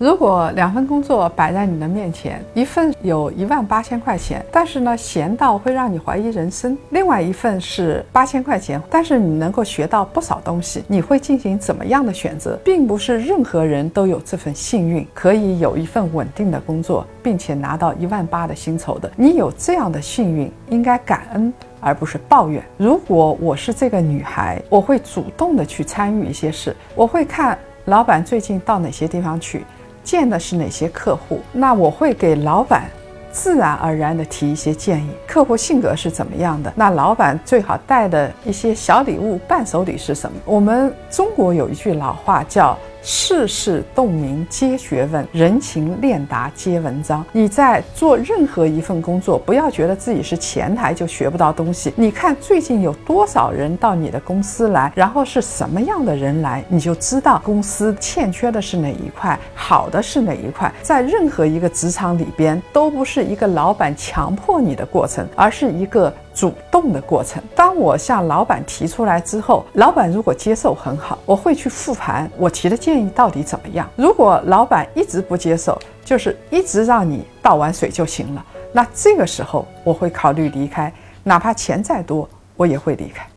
如果两份工作摆在你的面前，一份有一万八千块钱，但是呢闲到会让你怀疑人生；另外一份是八千块钱，但是你能够学到不少东西，你会进行怎么样的选择？并不是任何人都有这份幸运，可以有一份稳定的工作，并且拿到一万八的薪酬的。你有这样的幸运，应该感恩。而不是抱怨。如果我是这个女孩，我会主动的去参与一些事，我会看老板最近到哪些地方去，见的是哪些客户，那我会给老板自然而然的提一些建议。客户性格是怎么样的？那老板最好带的一些小礼物、伴手礼是什么？我们中国有一句老话叫。世事洞明皆学问，人情练达皆文章。你在做任何一份工作，不要觉得自己是前台就学不到东西。你看最近有多少人到你的公司来，然后是什么样的人来，你就知道公司欠缺的是哪一块，好的是哪一块。在任何一个职场里边，都不是一个老板强迫你的过程，而是一个。主动的过程。当我向老板提出来之后，老板如果接受很好，我会去复盘我提的建议到底怎么样。如果老板一直不接受，就是一直让你倒完水就行了，那这个时候我会考虑离开，哪怕钱再多，我也会离开。